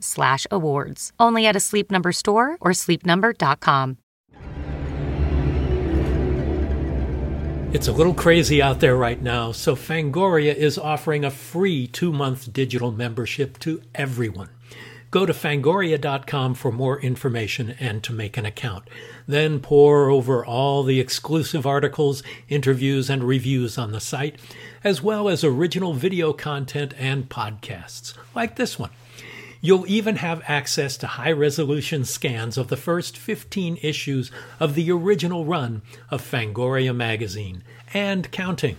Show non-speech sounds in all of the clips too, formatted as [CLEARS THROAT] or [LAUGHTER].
slash awards. Only at a Sleep Number store or sleepnumber.com. It's a little crazy out there right now, so Fangoria is offering a free two month digital membership to everyone. Go to fangoria.com for more information and to make an account. Then pour over all the exclusive articles, interviews, and reviews on the site, as well as original video content and podcasts, like this one. You'll even have access to high resolution scans of the first 15 issues of the original run of Fangoria magazine and counting.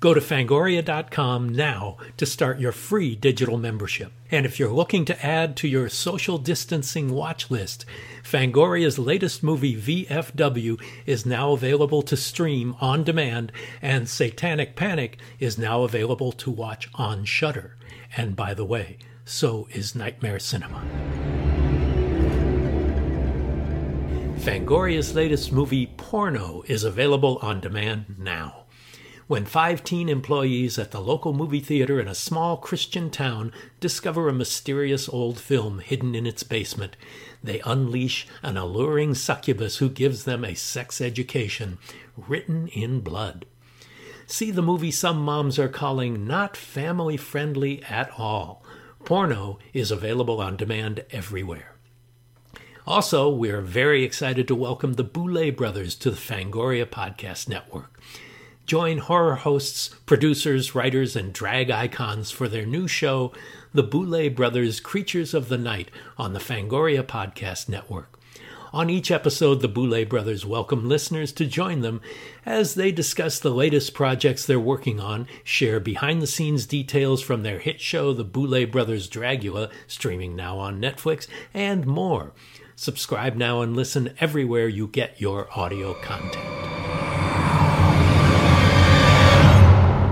Go to fangoria.com now to start your free digital membership. And if you're looking to add to your social distancing watch list, Fangoria's latest movie VFW is now available to stream on demand, and Satanic Panic is now available to watch on Shudder. And by the way, so is Nightmare Cinema. Fangoria's latest movie, Porno, is available on demand now. When five teen employees at the local movie theater in a small Christian town discover a mysterious old film hidden in its basement, they unleash an alluring succubus who gives them a sex education written in blood. See the movie some moms are calling not family friendly at all. Porno is available on demand everywhere. Also, we're very excited to welcome the Boulet brothers to the Fangoria Podcast Network. Join horror hosts, producers, writers, and drag icons for their new show, The Boulet Brothers Creatures of the Night, on the Fangoria Podcast Network. On each episode, the Boulet brothers welcome listeners to join them as they discuss the latest projects they're working on, share behind the scenes details from their hit show, The Boulet Brothers Dragula, streaming now on Netflix, and more. Subscribe now and listen everywhere you get your audio content.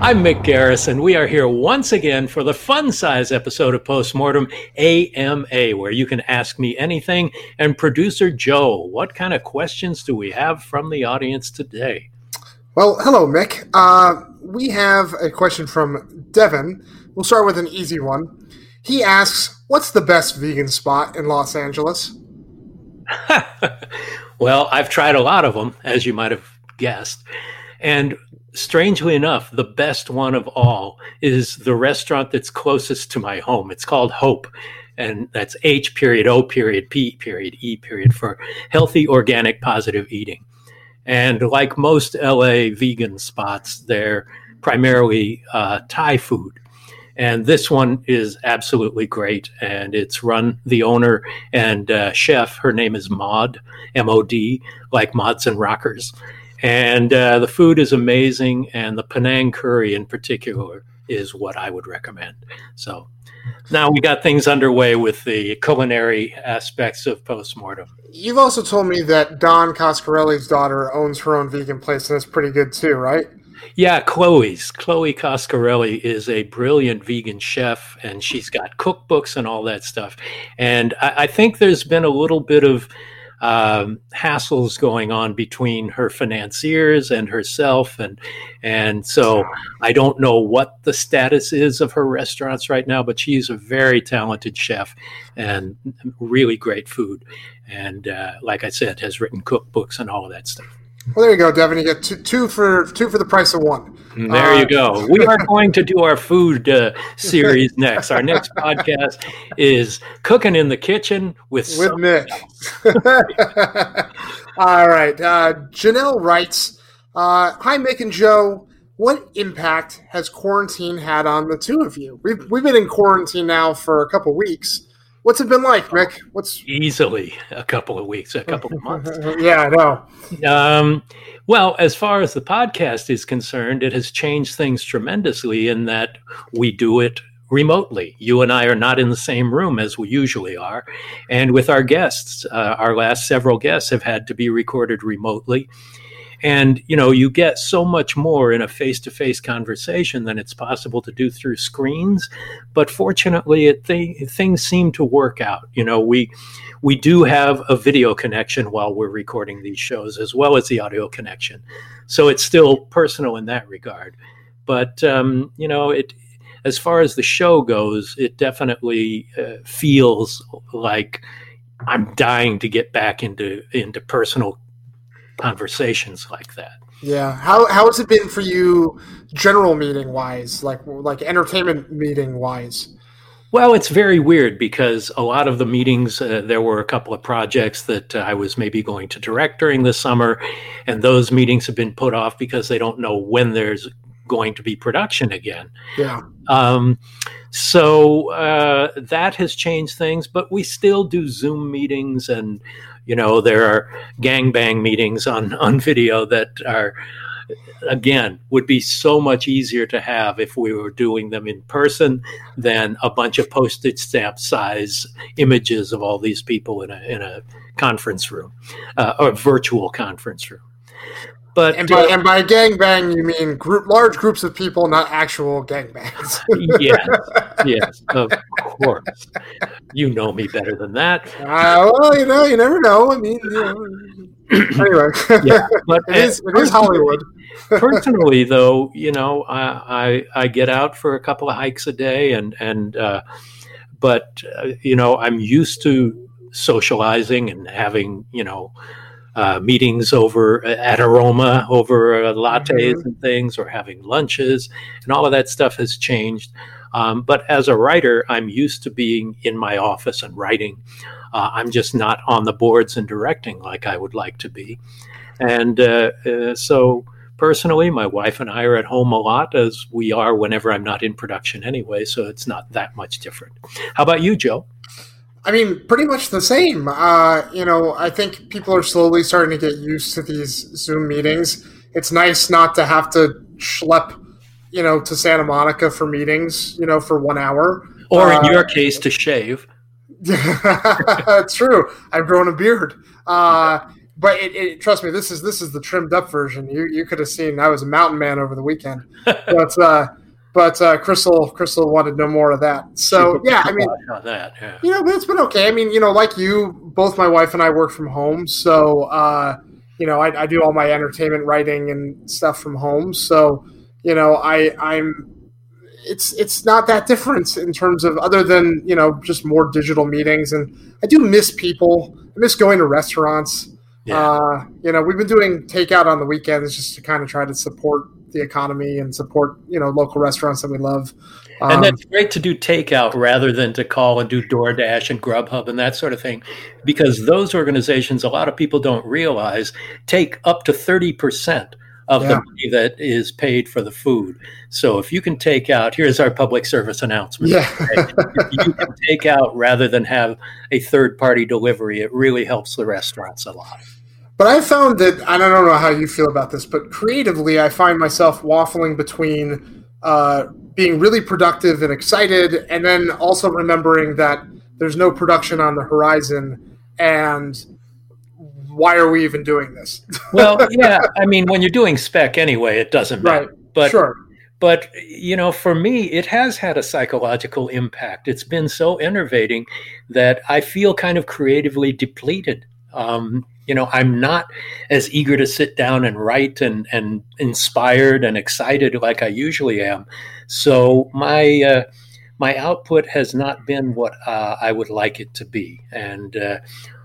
I'm Mick Garris, and we are here once again for the fun size episode of Postmortem AMA, where you can ask me anything. And producer Joe, what kind of questions do we have from the audience today? Well, hello, Mick. Uh, we have a question from Devin. We'll start with an easy one. He asks, What's the best vegan spot in Los Angeles? [LAUGHS] well, I've tried a lot of them, as you might have guessed. And strangely enough, the best one of all is the restaurant that's closest to my home. It's called Hope. And that's H period, O period, P period, E period for healthy, organic, positive eating. And like most LA vegan spots, they're primarily uh, Thai food. And this one is absolutely great. And it's run the owner and uh, chef. Her name is Maud, M O D, like Mods and Rockers and uh, the food is amazing, and the Penang curry in particular is what I would recommend. So now we got things underway with the culinary aspects of postmortem. You've also told me that Don Coscarelli's daughter owns her own vegan place, and it's pretty good too, right? Yeah, Chloe's. Chloe Coscarelli is a brilliant vegan chef, and she's got cookbooks and all that stuff. And I, I think there's been a little bit of um, hassles going on between her financiers and herself, and and so I don't know what the status is of her restaurants right now, but she's a very talented chef and really great food, and uh, like I said, has written cookbooks and all of that stuff. Well, there you go, Devin. You get two, two for two for the price of one. There uh, you go. We are [LAUGHS] going to do our food uh, series [LAUGHS] next. Our next podcast is cooking in the kitchen with with Nick. [LAUGHS] All right. Uh, Janelle writes, uh, "Hi, Mick and Joe. What impact has quarantine had on the two of you? We've we've been in quarantine now for a couple weeks." What's it been like, Rick? What's easily a couple of weeks, a couple of months? [LAUGHS] yeah, I know. Um, well, as far as the podcast is concerned, it has changed things tremendously in that we do it remotely. You and I are not in the same room as we usually are. And with our guests, uh, our last several guests have had to be recorded remotely. And, you know, you get so much more in a face to face conversation than it's possible to do through screens. But fortunately, it, th- things seem to work out. You know, we, we do have a video connection while we're recording these shows as well as the audio connection. So it's still personal in that regard. But, um, you know, it, as far as the show goes, it definitely uh, feels like I'm dying to get back into into personal conversations like that. Yeah. How how has it been for you general meeting wise, like like entertainment meeting wise? Well, it's very weird because a lot of the meetings, uh, there were a couple of projects that uh, I was maybe going to direct during the summer, and those meetings have been put off because they don't know when there's going to be production again. Yeah. Um, so uh, that has changed things, but we still do Zoom meetings and you know, there are gangbang meetings on, on video that are, again, would be so much easier to have if we were doing them in person than a bunch of postage stamp size images of all these people in a, in a conference room uh, or virtual conference room. But and by, uh, and by gangbang, you mean group, large groups of people, not actual gangbangs. [LAUGHS] yes, [LAUGHS] yes, of course. You know me better than that. Uh, well, you know, you never know. I mean, you know. [CLEARS THROAT] anyway, yeah, but [LAUGHS] it is, it is Hollywood. personally, though, you know, I, I, I get out for a couple of hikes a day, and and uh, but uh, you know, I'm used to socializing and having you know uh, meetings over uh, at Aroma over uh, lattes mm-hmm. and things, or having lunches, and all of that stuff has changed. Um, but as a writer, I'm used to being in my office and writing. Uh, I'm just not on the boards and directing like I would like to be. And uh, uh, so, personally, my wife and I are at home a lot, as we are whenever I'm not in production anyway. So it's not that much different. How about you, Joe? I mean, pretty much the same. Uh, you know, I think people are slowly starting to get used to these Zoom meetings. It's nice not to have to schlep, you know, to Santa Monica for meetings, you know, for one hour. Or in uh, your case, to shave. [LAUGHS] true. I've grown a beard. Uh, but it, it, trust me, this is this is the trimmed up version. You you could have seen I was a mountain man over the weekend. [LAUGHS] but uh, but uh, Crystal Crystal wanted no more of that. So yeah, I mean, that, yeah. you know, but it's been okay. I mean, you know, like you, both my wife and I work from home, so uh, you know, I, I, do all my entertainment writing and stuff from home. So you know, I I'm it's it's not that different in terms of other than you know just more digital meetings, and I do miss people. I miss going to restaurants. Yeah. Uh, you know, we've been doing takeout on the weekends just to kind of try to support the economy and support you know local restaurants that we love. Um, and that's great to do takeout rather than to call and do DoorDash and Grubhub and that sort of thing, because those organizations, a lot of people don't realize, take up to thirty percent of yeah. the money that is paid for the food. So if you can take out, here's our public service announcement. Yeah. if you can take out rather than have a third party delivery, it really helps the restaurants a lot. But I found that, and I don't know how you feel about this, but creatively, I find myself waffling between uh, being really productive and excited, and then also remembering that there's no production on the horizon, and why are we even doing this? [LAUGHS] well, yeah, I mean, when you're doing spec anyway, it doesn't matter. Right. But sure. But you know, for me, it has had a psychological impact. It's been so enervating that I feel kind of creatively depleted. Um, you know i'm not as eager to sit down and write and and inspired and excited like i usually am. So my uh, my output has not been what uh, i would like it to be. And uh,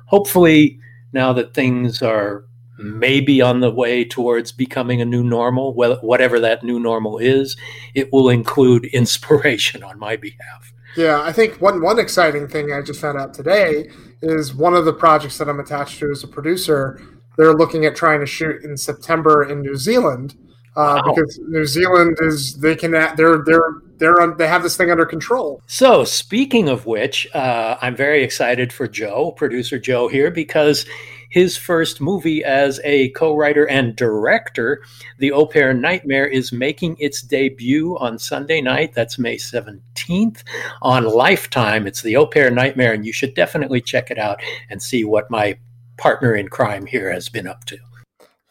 hopefully now that things are maybe on the way towards becoming a new normal, whatever that new normal is, it will include [LAUGHS] inspiration on my behalf. Yeah, I think one one exciting thing I just found out today is one of the projects that I'm attached to as a producer. They're looking at trying to shoot in September in New Zealand uh, wow. because New Zealand is they can they're they're they're on, they have this thing under control. So speaking of which, uh, I'm very excited for Joe, producer Joe here, because his first movie as a co-writer and director, The Au Pair Nightmare, is making its debut on Sunday night. That's May 17th on Lifetime. It's The Au Pair Nightmare, and you should definitely check it out and see what my partner in crime here has been up to.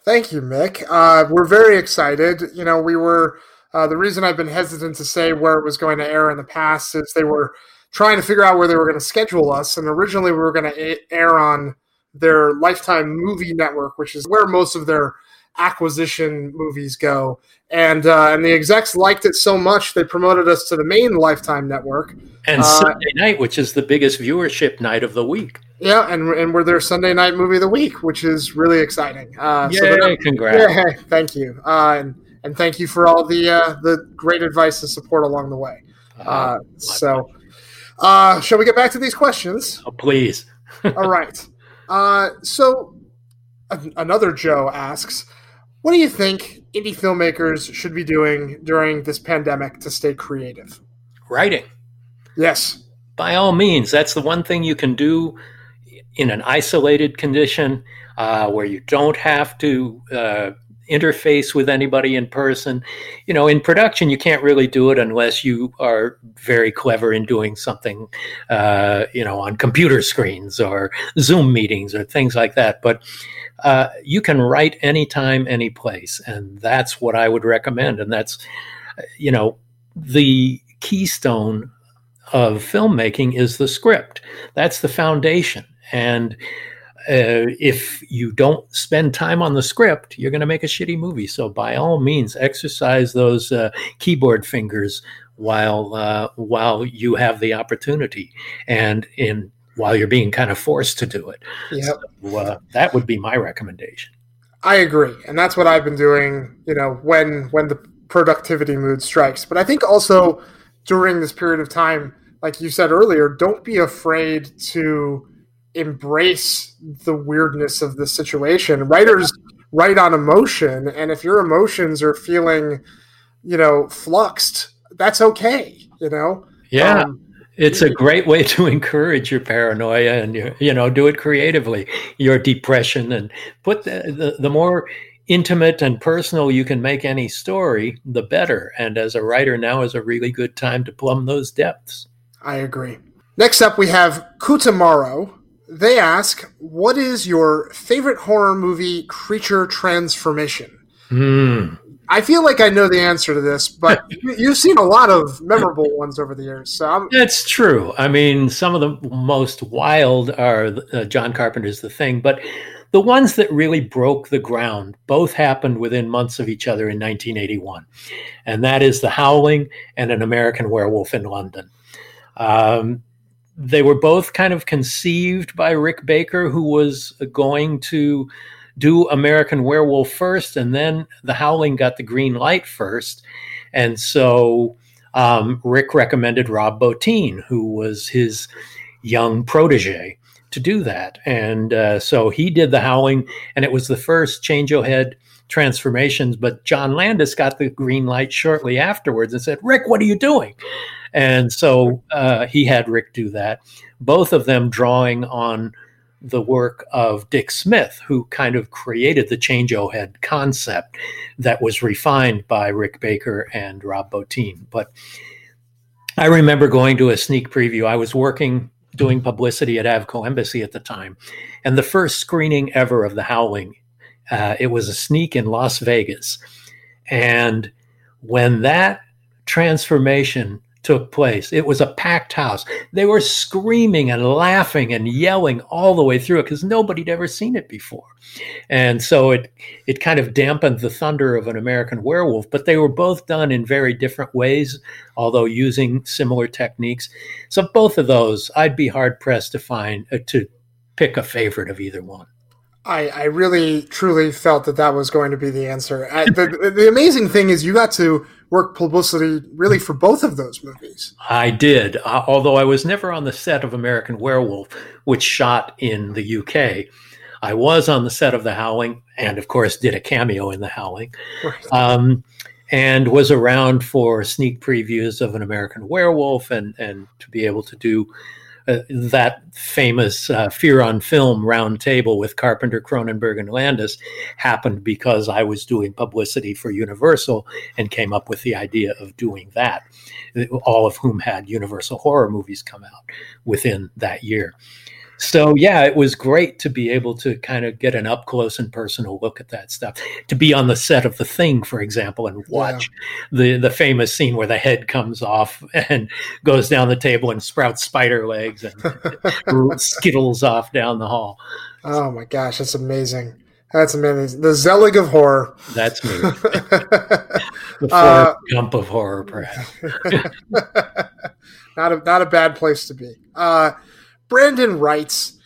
Thank you, Mick. Uh, we're very excited. You know, we were uh, the reason I've been hesitant to say where it was going to air in the past is they were trying to figure out where they were going to schedule us, and originally we were going to air on their Lifetime Movie Network, which is where most of their acquisition movies go. And uh, and the execs liked it so much they promoted us to the main Lifetime network. And uh, Sunday night, which is the biggest viewership night of the week. Yeah, and and we're their Sunday night movie of the week, which is really exciting. Uh, Yay! So congrats! Yeah, thank you, uh, and and thank you for all the uh, the great advice and support along the way. Uh-huh. Uh, so, uh, shall we get back to these questions? Oh, please. [LAUGHS] all right. Uh, so another Joe asks, "What do you think indie filmmakers should be doing during this pandemic to stay creative?" Writing. Yes. By all means, that's the one thing you can do in an isolated condition uh, where you don't have to uh, interface with anybody in person. You know, in production, you can't really do it unless you are very clever in doing something, uh, you know, on computer screens or Zoom meetings or things like that. But uh, you can write anytime, any place. And that's what I would recommend. And that's, you know, the keystone of filmmaking is the script. That's the foundation. And uh, if you don't spend time on the script, you're going to make a shitty movie. So by all means, exercise those uh, keyboard fingers while uh, while you have the opportunity, and in while you're being kind of forced to do it. Yep. So, uh, that would be my recommendation. I agree, and that's what I've been doing. You know, when when the productivity mood strikes, but I think also during this period of time, like you said earlier, don't be afraid to embrace the weirdness of the situation. Writers write on emotion, and if your emotions are feeling, you know, fluxed, that's okay. You know. Yeah. Um, it's a great way to [LAUGHS] encourage your paranoia and your, you know do it creatively your depression and put the, the, the more intimate and personal you can make any story the better and as a writer now is a really good time to plumb those depths i agree next up we have kutamaro they ask, "What is your favorite horror movie creature transformation?" Mm. I feel like I know the answer to this, but [LAUGHS] you've seen a lot of memorable ones over the years. So I'm- that's true. I mean, some of the most wild are uh, John Carpenter's The Thing, but the ones that really broke the ground both happened within months of each other in 1981, and that is The Howling and An American Werewolf in London. Um, they were both kind of conceived by Rick Baker, who was going to do American Werewolf first, and then The Howling got the green light first. And so um, Rick recommended Rob Bottin, who was his young protege, to do that. And uh, so he did The Howling, and it was the first Change O Head transformations. But John Landis got the green light shortly afterwards and said, Rick, what are you doing? And so uh, he had Rick do that, both of them drawing on the work of Dick Smith, who kind of created the change o head concept that was refined by Rick Baker and Rob Bottin. But I remember going to a sneak preview. I was working doing publicity at Avco Embassy at the time, and the first screening ever of The Howling, uh, it was a sneak in Las Vegas. And when that transformation took place. It was a packed house. They were screaming and laughing and yelling all the way through it because nobody'd ever seen it before. And so it it kind of dampened the thunder of an American werewolf, but they were both done in very different ways, although using similar techniques. So both of those, I'd be hard pressed to find uh, to pick a favorite of either one. I, I really truly felt that that was going to be the answer. I, the, the amazing thing is you got to work publicity really for both of those movies. I did, uh, although I was never on the set of American Werewolf, which shot in the UK. I was on the set of The Howling, and of course did a cameo in The Howling, um, and was around for sneak previews of An American Werewolf, and and to be able to do uh, that famous uh, Fear on Film roundtable with Carpenter, Cronenberg, and Landis happened because I was doing publicity for Universal and came up with the idea of doing that, all of whom had Universal horror movies come out within that year so yeah, it was great to be able to kind of get an up close and personal look at that stuff. To be on the set of the thing, for example, and watch yeah. the the famous scene where the head comes off [LAUGHS] and goes down the table and sprouts spider legs and [LAUGHS] skittles off down the hall. Oh my gosh, that's amazing. That's amazing. The Zelig of horror. That's me. [LAUGHS] the uh, Gump of horror, perhaps. not a not a bad place to be. Uh, Brandon writes,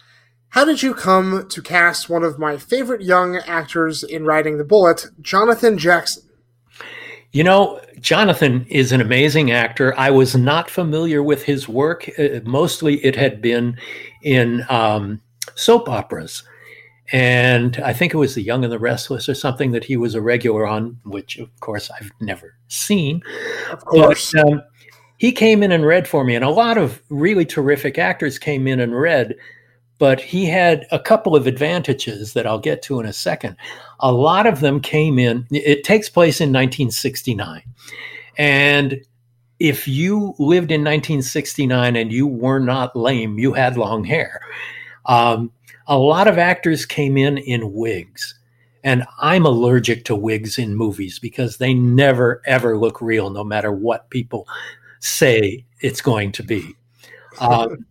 How did you come to cast one of my favorite young actors in Riding the Bullet, Jonathan Jackson? You know, Jonathan is an amazing actor. I was not familiar with his work. Uh, mostly it had been in um, soap operas. And I think it was The Young and the Restless or something that he was a regular on, which of course I've never seen. Of course. But, um, he came in and read for me, and a lot of really terrific actors came in and read. But he had a couple of advantages that I'll get to in a second. A lot of them came in, it takes place in 1969. And if you lived in 1969 and you were not lame, you had long hair. Um, a lot of actors came in in wigs. And I'm allergic to wigs in movies because they never, ever look real, no matter what people say it's going to be. Um,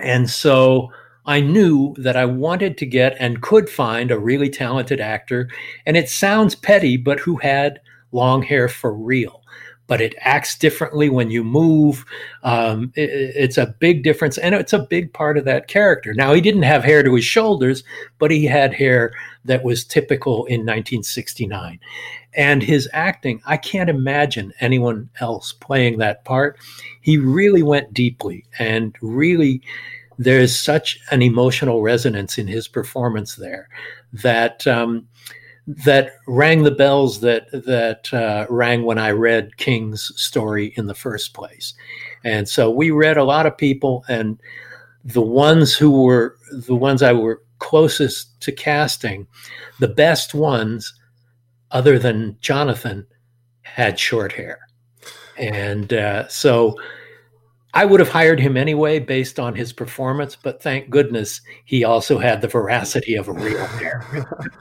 and so I knew that I wanted to get and could find a really talented actor. And it sounds petty, but who had long hair for real. But it acts differently when you move. Um, it, it's a big difference, and it's a big part of that character. Now, he didn't have hair to his shoulders, but he had hair that was typical in 1969 and his acting i can't imagine anyone else playing that part he really went deeply and really there's such an emotional resonance in his performance there that um, that rang the bells that that uh, rang when I read King's story in the first place, and so we read a lot of people, and the ones who were the ones I were closest to casting, the best ones other than Jonathan, had short hair. And uh, so I would have hired him anyway based on his performance, but thank goodness he also had the veracity of a real hair.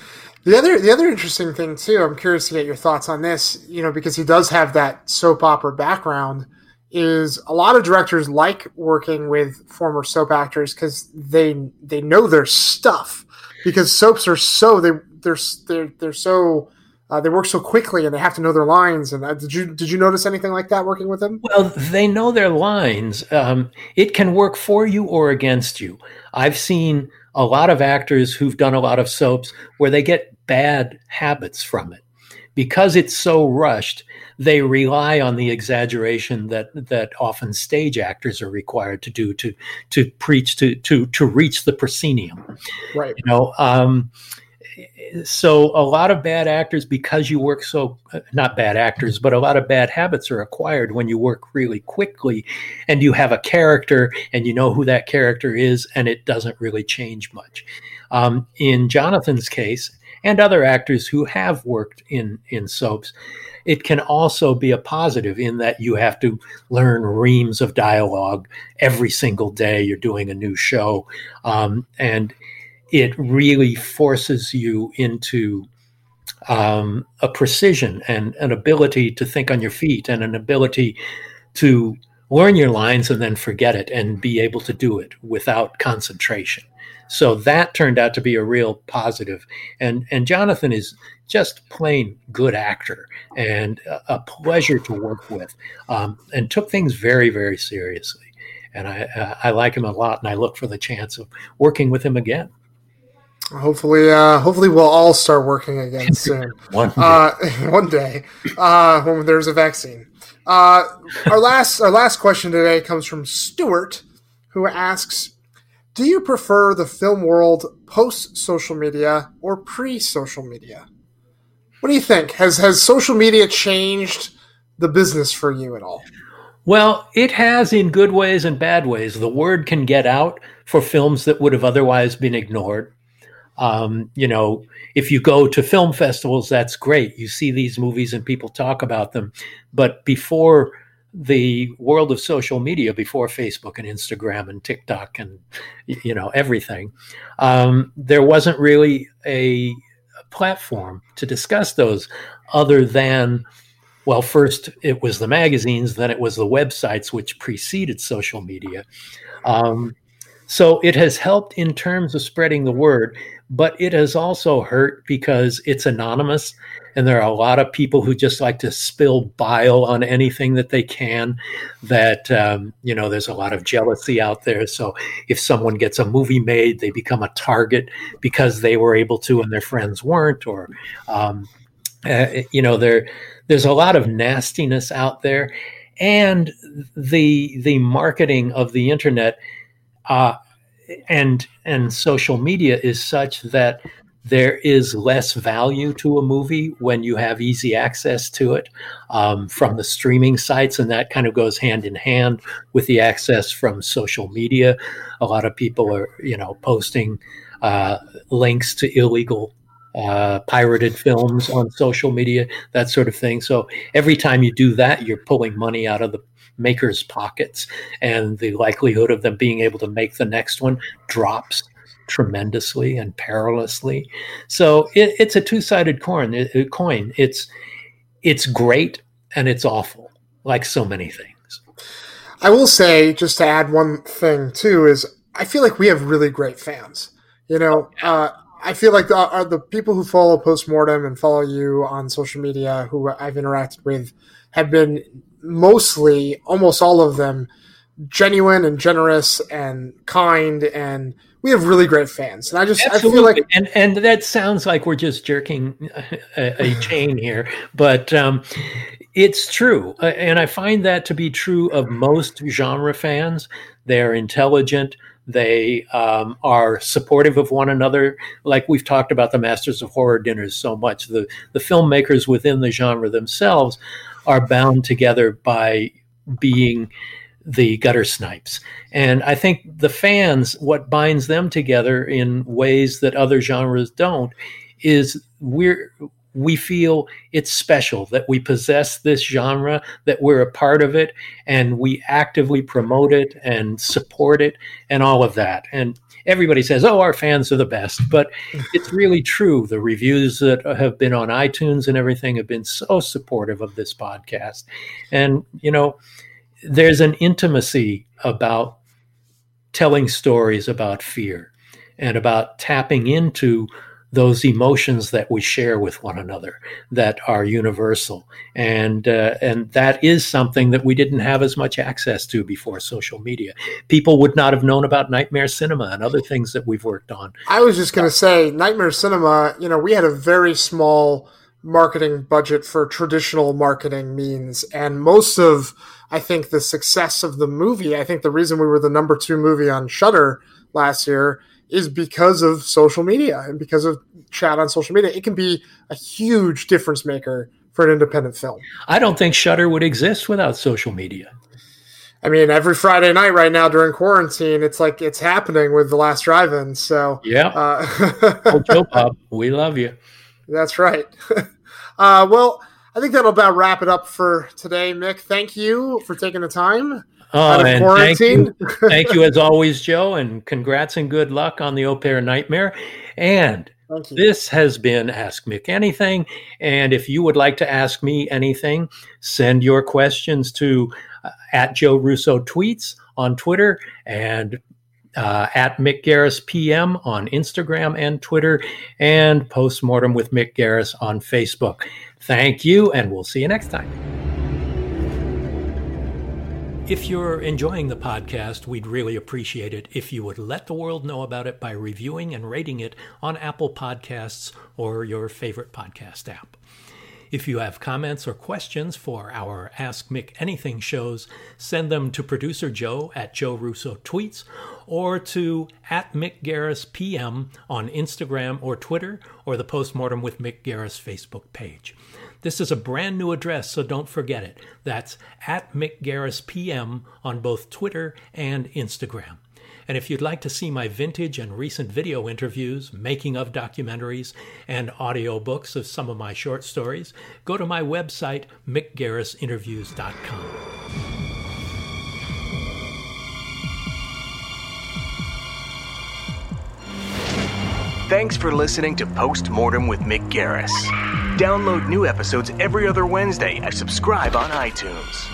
[LAUGHS] the other the other interesting thing too, I'm curious to get your thoughts on this, you know, because he does have that soap opera background, is a lot of directors like working with former soap actors because they they know their stuff because soaps are so they they're they're they're so uh, they work so quickly and they have to know their lines. And uh, did you did you notice anything like that working with them? Well, they know their lines. Um, it can work for you or against you. I've seen a lot of actors who've done a lot of soaps where they get bad habits from it because it's so rushed. They rely on the exaggeration that that often stage actors are required to do to to preach to to to reach the proscenium. Right. You know. Um, so a lot of bad actors because you work so not bad actors but a lot of bad habits are acquired when you work really quickly and you have a character and you know who that character is and it doesn't really change much um, in jonathan's case and other actors who have worked in in soaps it can also be a positive in that you have to learn reams of dialogue every single day you're doing a new show um, and it really forces you into um, a precision and an ability to think on your feet and an ability to learn your lines and then forget it and be able to do it without concentration. So that turned out to be a real positive. And and Jonathan is just plain good actor and a pleasure to work with, um, and took things very very seriously. And I I like him a lot, and I look for the chance of working with him again. Hopefully, uh, hopefully we'll all start working again [LAUGHS] soon. one day. Uh, [LAUGHS] one day, uh, when there's a vaccine. Uh, our last our last question today comes from Stuart, who asks, "Do you prefer the film world post social media or pre social media? What do you think? Has has social media changed the business for you at all?" Well, it has in good ways and bad ways. The word can get out for films that would have otherwise been ignored. Um, you know, if you go to film festivals, that's great. You see these movies and people talk about them. But before the world of social media, before Facebook and Instagram and TikTok and you know everything, um, there wasn't really a, platform to discuss those other than well, first it was the magazines, then it was the websites which preceded social media. Um, so it has helped in terms of spreading the word, but it has also hurt because it's anonymous. And there are a lot of people who just like to spill bile on anything that they can. That, um, you know, there's a lot of jealousy out there. So if someone gets a movie made, they become a target because they were able to and their friends weren't. Or, um, uh, you know, there, there's a lot of nastiness out there. And the, the marketing of the internet uh, and and social media is such that there is less value to a movie when you have easy access to it um, from the streaming sites, and that kind of goes hand in hand with the access from social media. A lot of people are, you know, posting uh, links to illegal uh, pirated films on social media, that sort of thing. So every time you do that, you're pulling money out of the makers' pockets, and the likelihood of them being able to make the next one drops tremendously and perilously. So it, it's a two-sided coin. It, coin. It's it's great and it's awful, like so many things. I will say, just to add one thing too, is I feel like we have really great fans. You know, uh, I feel like the, uh, the people who follow Postmortem and follow you on social media, who I've interacted with, have been mostly, almost all of them, genuine and generous and kind and we have really great fans. And i just Absolutely. i feel like and and that sounds like we're just jerking a, a chain here but um, it's true. Uh, and i find that to be true of most genre fans. They're intelligent. They um, are supportive of one another. Like we've talked about the masters of horror dinners so much the the filmmakers within the genre themselves are bound together by being the gutter snipes. And I think the fans, what binds them together in ways that other genres don't, is we're we feel it's special that we possess this genre, that we're a part of it, and we actively promote it and support it and all of that. And everybody says, oh, our fans are the best. But it's really true. The reviews that have been on iTunes and everything have been so supportive of this podcast. And, you know, there's an intimacy about telling stories about fear and about tapping into those emotions that we share with one another that are universal. And uh, and that is something that we didn't have as much access to before social media. People would not have known about nightmare cinema and other things that we've worked on. I was just going to say nightmare cinema you know we had a very small marketing budget for traditional marketing means. And most of i think the success of the movie i think the reason we were the number 2 movie on Shudder last year is because of social media and because of chat on social media. It can be a huge difference maker for an independent film. I don't think Shudder would exist without social media. I mean, every Friday night right now during quarantine, it's like it's happening with the last drive-in. So yeah, uh, [LAUGHS] Joe Bob, we love you. That's right. [LAUGHS] uh, well, I think that'll about wrap it up for today, Mick. Thank you for taking the time. Oh, and thank you, [LAUGHS] thank you as always, Joe, and congrats and good luck on the Au Pair Nightmare. And this has been Ask Mick Anything. And if you would like to ask me anything, send your questions to uh, at Joe Russo Tweets on Twitter and uh, at Mick Garris PM on Instagram and Twitter, and Postmortem with Mick Garris on Facebook. Thank you, and we'll see you next time. If you're enjoying the podcast, we'd really appreciate it if you would let the world know about it by reviewing and rating it on Apple Podcasts or your favorite podcast app. If you have comments or questions for our Ask Mick Anything shows, send them to producer Joe at Joe Russo Tweets or to at Mick Garris PM on Instagram or Twitter or the Postmortem with Mick Garris Facebook page. This is a brand new address, so don't forget it. That's at Mick Garris PM on both Twitter and Instagram. And if you'd like to see my vintage and recent video interviews, making of documentaries, and audiobooks of some of my short stories, go to my website, mickgarrisinterviews.com. Thanks for listening to Postmortem with Mick Garris. Download new episodes every other Wednesday and subscribe on iTunes.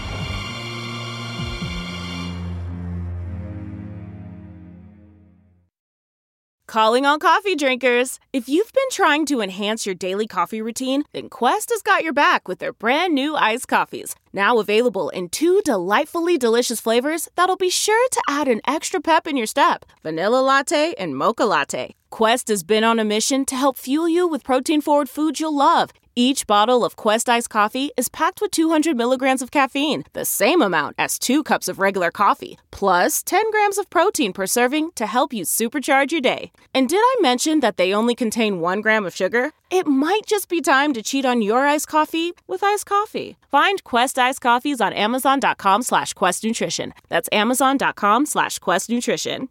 Calling all coffee drinkers. If you've been trying to enhance your daily coffee routine, then Quest has got your back with their brand new iced coffees. Now available in two delightfully delicious flavors that'll be sure to add an extra pep in your step vanilla latte and mocha latte. Quest has been on a mission to help fuel you with protein forward foods you'll love. Each bottle of Quest iced coffee is packed with 200 milligrams of caffeine, the same amount as two cups of regular coffee, plus 10 grams of protein per serving to help you supercharge your day. And did I mention that they only contain one gram of sugar? It might just be time to cheat on your iced coffee with iced coffee. Find Quest iced coffees on amazon.com slash quest nutrition. That's amazon.com slash quest nutrition.